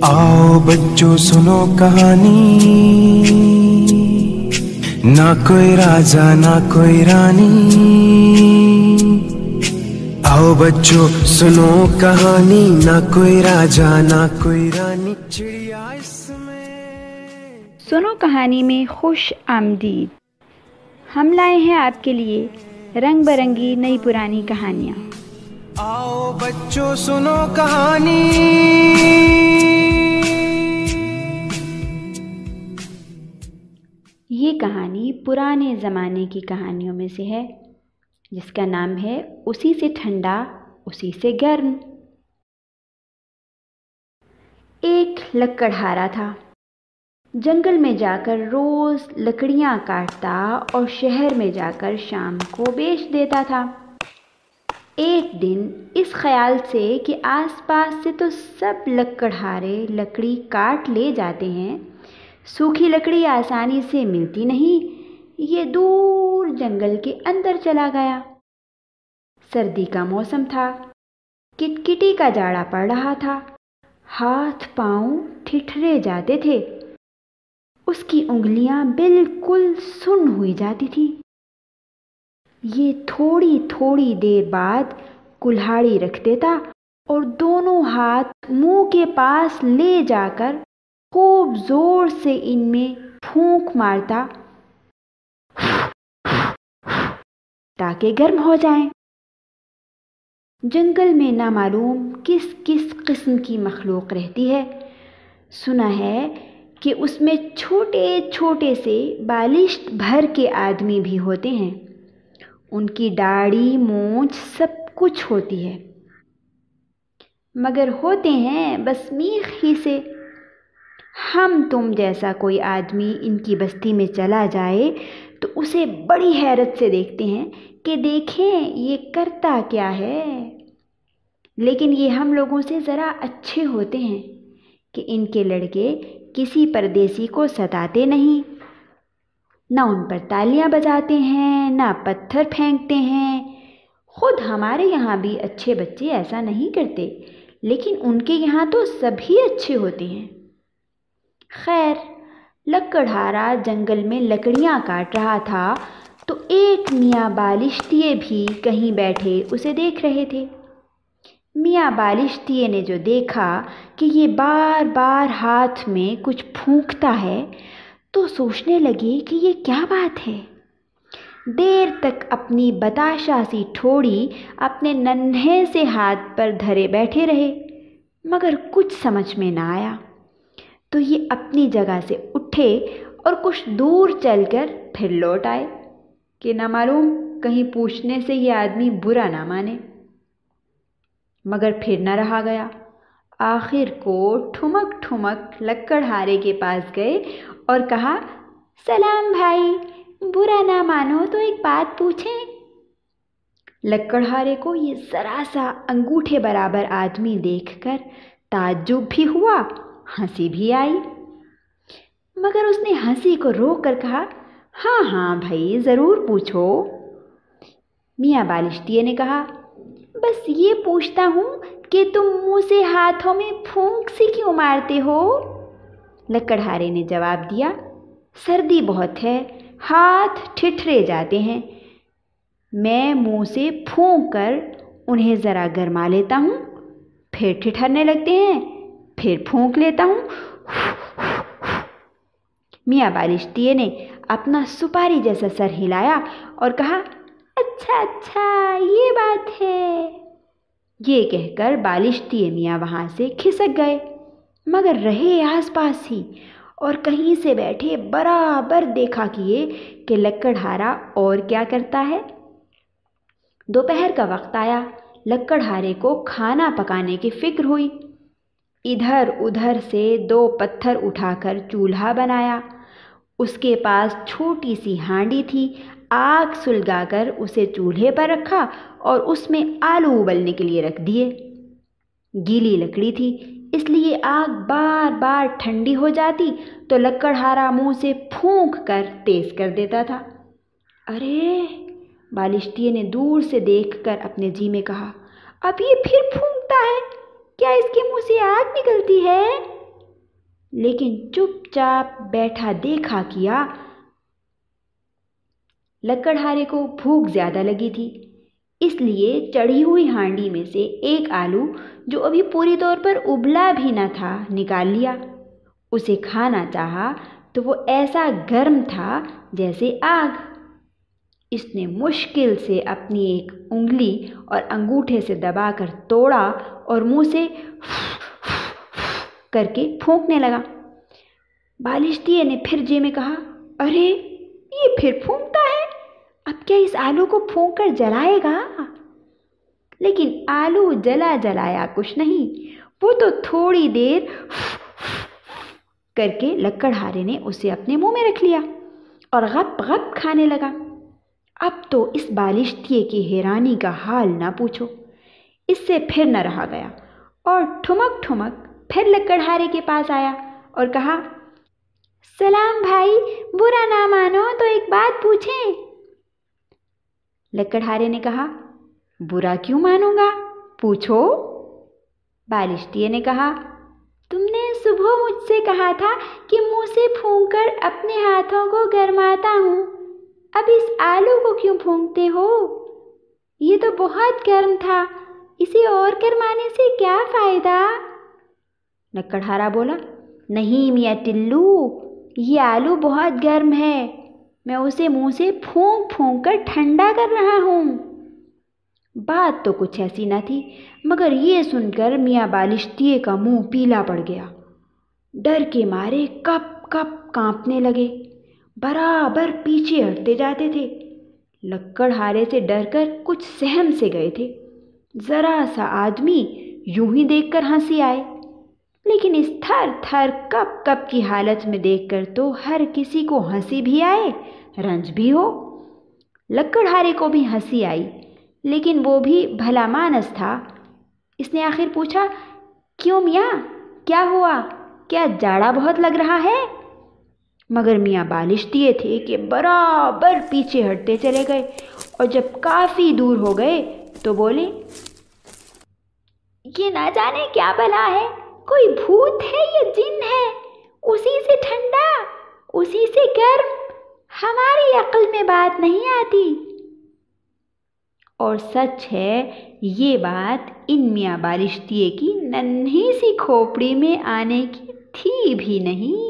آؤ بچوں، سنو کہانی۔ نہ کوئی راجا، نہ کوئی رانی۔ آؤ بچوں، سنو کہانی۔ نہ کوئی راجا، نہ کوئی رانی۔ چڑیا اس میں۔ سنو کہانی میں خوش آمدید۔ ہم لائے ہیں آپ کے لیے رنگ برنگی نئی پرانی کہانیاں۔ آؤ بچوں سنو کہانی۔ یہ کہانی پرانے زمانے کی کہانیوں میں سے ہے جس کا نام ہے اسی سے ٹھنڈا اسی سے گرم۔ ایک لکڑہارا تھا۔ جنگل میں جا کر روز لکڑیاں کاٹتا اور شہر میں جا کر شام کو بیچ دیتا تھا۔ ایک دن اس خیال سے کہ آس پاس سے تو سب لکڑہارے لکڑی کاٹ لے جاتے ہیں، سوکھی لکڑی آسانی سے ملتی نہیں، یہ دور جنگل کے اندر چلا گیا۔ سردی کا موسم تھا، کٹکٹی کا جاڑا پڑ رہا تھا، ہاتھ پاؤں ٹھٹھرے جاتے تھے۔ اس کی انگلیاں بالکل سن ہوئی جاتی تھی۔ یہ تھوڑی تھوڑی دیر بعد کلہاڑی رکھ دیتا اور دونوں ہاتھ منہ کے پاس لے جا کر خوب زور سے ان میں پھونک مارتا۔ تاکہ گرم ہو جائیں۔ جنگل میں نامعلوم کس کس قسم کی مخلوق رہتی ہے؟ سنا ہے کہ اس میں چھوٹے چھوٹے سے بالشت بھر کے آدمی بھی ہوتے ہیں۔ ان کی داڑھی، مونچھ سب کچھ ہوتی ہے۔ مگر ہوتے ہیں بس میخ ہی سے۔ ہم تم جیسا کوئی آدمی ان کی بستی میں چلا جائے تو اسے بڑی حیرت سے دیکھتے ہیں کہ دیکھیں یہ کرتا کیا ہے۔ لیکن یہ ہم لوگوں سے ذرا اچھے ہوتے ہیں کہ ان کے لڑکے کسی پردیسی کو ستاتے نہیں۔ نہ ان پر تالیاں بجاتے ہیں، نہ پتھر پھینکتے ہیں۔ خود ہمارے یہاں بھی اچھے بچے ایسا نہیں کرتے، لیکن ان کے یہاں تو سبھی اچھے ہوتے ہیں۔ خیر، لکڑہارا جنگل میں لکڑیاں کاٹ رہا تھا تو ایک میاں بالشتیے بھی کہیں بیٹھے اسے دیکھ رہے تھے۔ میاں بالشتیے نے جو دیکھا کہ یہ بار بار ہاتھ میں کچھ پھونکتا ہے، تو سوچنے لگے کہ یہ کیا بات ہے۔ دیر تک اپنی بتاشا سی ٹھوڑی اپنے ننھے سے ہاتھ پر دھرے بیٹھے رہے، مگر کچھ سمجھ میں نہ آیا۔ تو یہ اپنی جگہ سے اٹھے اور کچھ دور چل کر پھر لوٹ آئے کہ نہ معلوم کہیں پوچھنے سے یہ آدمی برا نہ مانے۔ مگر پھر نہ رہا گیا۔ آخر کو ٹھمک ٹھمک لکڑ ہارے کے پاس گئے اور کہا، سلام بھائی، برا نہ مانو تو ایک بات پوچھیں۔ لکڑہارے کو یہ ذرا سا انگوٹھے برابر آدمی دیکھ کر تعجب بھی ہوا، ہنسی بھی آئی۔ مگر اس نے ہنسی کو روک کر کہا ہاں ہاں بھائی، ضرور پوچھو۔ میاں بالشتیے نے کہا بس یہ پوچھتا ہوں کہ تم منہ سے ہاتھوں میں پھونک سی کیوں مارتے ہو؟ لکڑہارے نے جواب دیا، سردی بہت ہے، ہاتھ ٹھٹھرے جاتے ہیں۔ میں منہ سے پھونک کر انہیں ذرا گرما لیتا ہوں، پھر ٹھٹھرنے لگتے ہیں، پھر پھونک لیتا ہوں۔ میاں بالشتیے نے اپنا سپاری جیسا سر ہلایا اور کہا اچھا اچھا یہ بات ہے۔ یہ کہہ کر بالشتیے میاں وہاں سے کھسک گئے۔ مگر رہے آس پاس ہی اور کہیں سے بیٹھے برابر دیکھا کیے کہ لکڑہارا اور کیا کرتا ہے۔ دوپہر کا وقت آیا۔ لکڑہارے کو کھانا پکانے کی فکر ہوئی۔ ادھر ادھر سے دو پتھر اٹھا کر چولہا بنایا۔ اس کے پاس چھوٹی سی ہانڈی تھی۔ آگ سلگا کر اسے چولہے پر رکھا اور اس میں آلو ابلنے کے لیے رکھ دیے۔ گیلی لکڑی تھی، اس لیے آگ بار بار ٹھنڈی ہو جاتی تو لکڑہارا منہ سے پھونک کر تیز کر دیتا تھا۔ ارے، بالشتی نے دور سے دیکھ کر اپنے جی میں کہا، اب یہ پھر پھونکتا ہے، کیا اس کے منہ سے آگ نکلتی ہے؟ لیکن چپ چاپ بیٹھا دیکھا کیا لکڑہارے کو بھوک زیادہ لگی تھی۔ اس لیے چڑھی ہوئی ہانڈی میں سے ایک آلو جو ابھی پوری طور پر ابلا بھی نہ تھا نکال لیا۔ اسے کھانا چاہا تو وہ ایسا گرم تھا جیسے آگ۔ اس نے مشکل سے اپنی ایک انگلی اور انگوٹھے سے دبا کر توڑا اور منہ سے کر کے پھونکنے لگا۔ بالشتی نے پھر جے میں کہا، ارے، یہ پھر پھونکتا ہے؟ کیا اس آلو کو پھونک کر جلائے گا؟ لیکن آلو جلا جلایا کچھ نہیں، وہ تو تھوڑی دیر کر کے لکڑ ہارے نے اسے اپنے منہ میں رکھ لیا اور غپ غپ کھانے لگا۔ اب تو اس بالشتیے کی حیرانی کا حال نہ پوچھو۔ اس سے پھر نہ رہا گیا اور ٹھمک ٹھمک پھر لکڑہارے کے پاس آیا اور کہا، سلام بھائی، برا نہ مانو تو ایک بات پوچھیں۔ لکڑہارے نے کہا، برا کیوں مانوں گا؟ پوچھو. بالشتی نے کہا، تم نے صبح مجھ سے کہا تھا کہ منہ سے پھونک کر اپنے ہاتھوں کو گرماتا ہوں۔ اب اس آلو کو کیوں پھونکتے ہو؟ یہ تو بہت گرم تھا۔ اسے اور گرمانے سے کیا فائدہ؟ لکڑہارا بولا، نہیں میاں ٹلو، یہ آلو بہت گرم ہے۔ میں اسے منہ سے پھونک پھونک کر ٹھنڈا کر رہا ہوں۔ بات تو کچھ ایسی نہ تھی، مگر یہ سن کر میاں بالشتیے کا منہ پیلا پڑ گیا۔ ڈر کے مارے کپ کپ کانپنے لگے۔ برابر پیچھے ہٹتے جاتے تھے۔ لکڑ ہارے سے ڈر کر کچھ سہم سے گئے تھے۔ ذرا سا آدمی یوں ہی دیکھ کر ہنسی آئے۔ لیکن اس تھر تھر کپ کپ کی حالت میں دیکھ کر تو ہر کسی کو ہنسی بھی آئے، رنج بھی ہو۔ لکڑ ہارے کو بھی ہنسی آئی، لیکن وہ بھی بھلا مانس تھا۔ اس نے آخر پوچھا، کیوں میاں؟ کیا ہوا؟ کیا جاڑا بہت لگ رہا ہے؟ مگر میاں بالش دیے تھے کہ برابر پیچھے ہٹتے چلے گئے اور جب کافی دور ہو گئے تو بولے، یہ نہ جانے کیا بلا ہے۔ کوئی بھوت ہے یا جن ہے اسی سے ٹھنڈا اسی سے گرم ہماری عقل میں بات نہیں آتی اور سچ ہے یہ بات ان میاں بالشتیے کی ننھی سی کھوپڑی میں آنے کی تھی بھی نہیں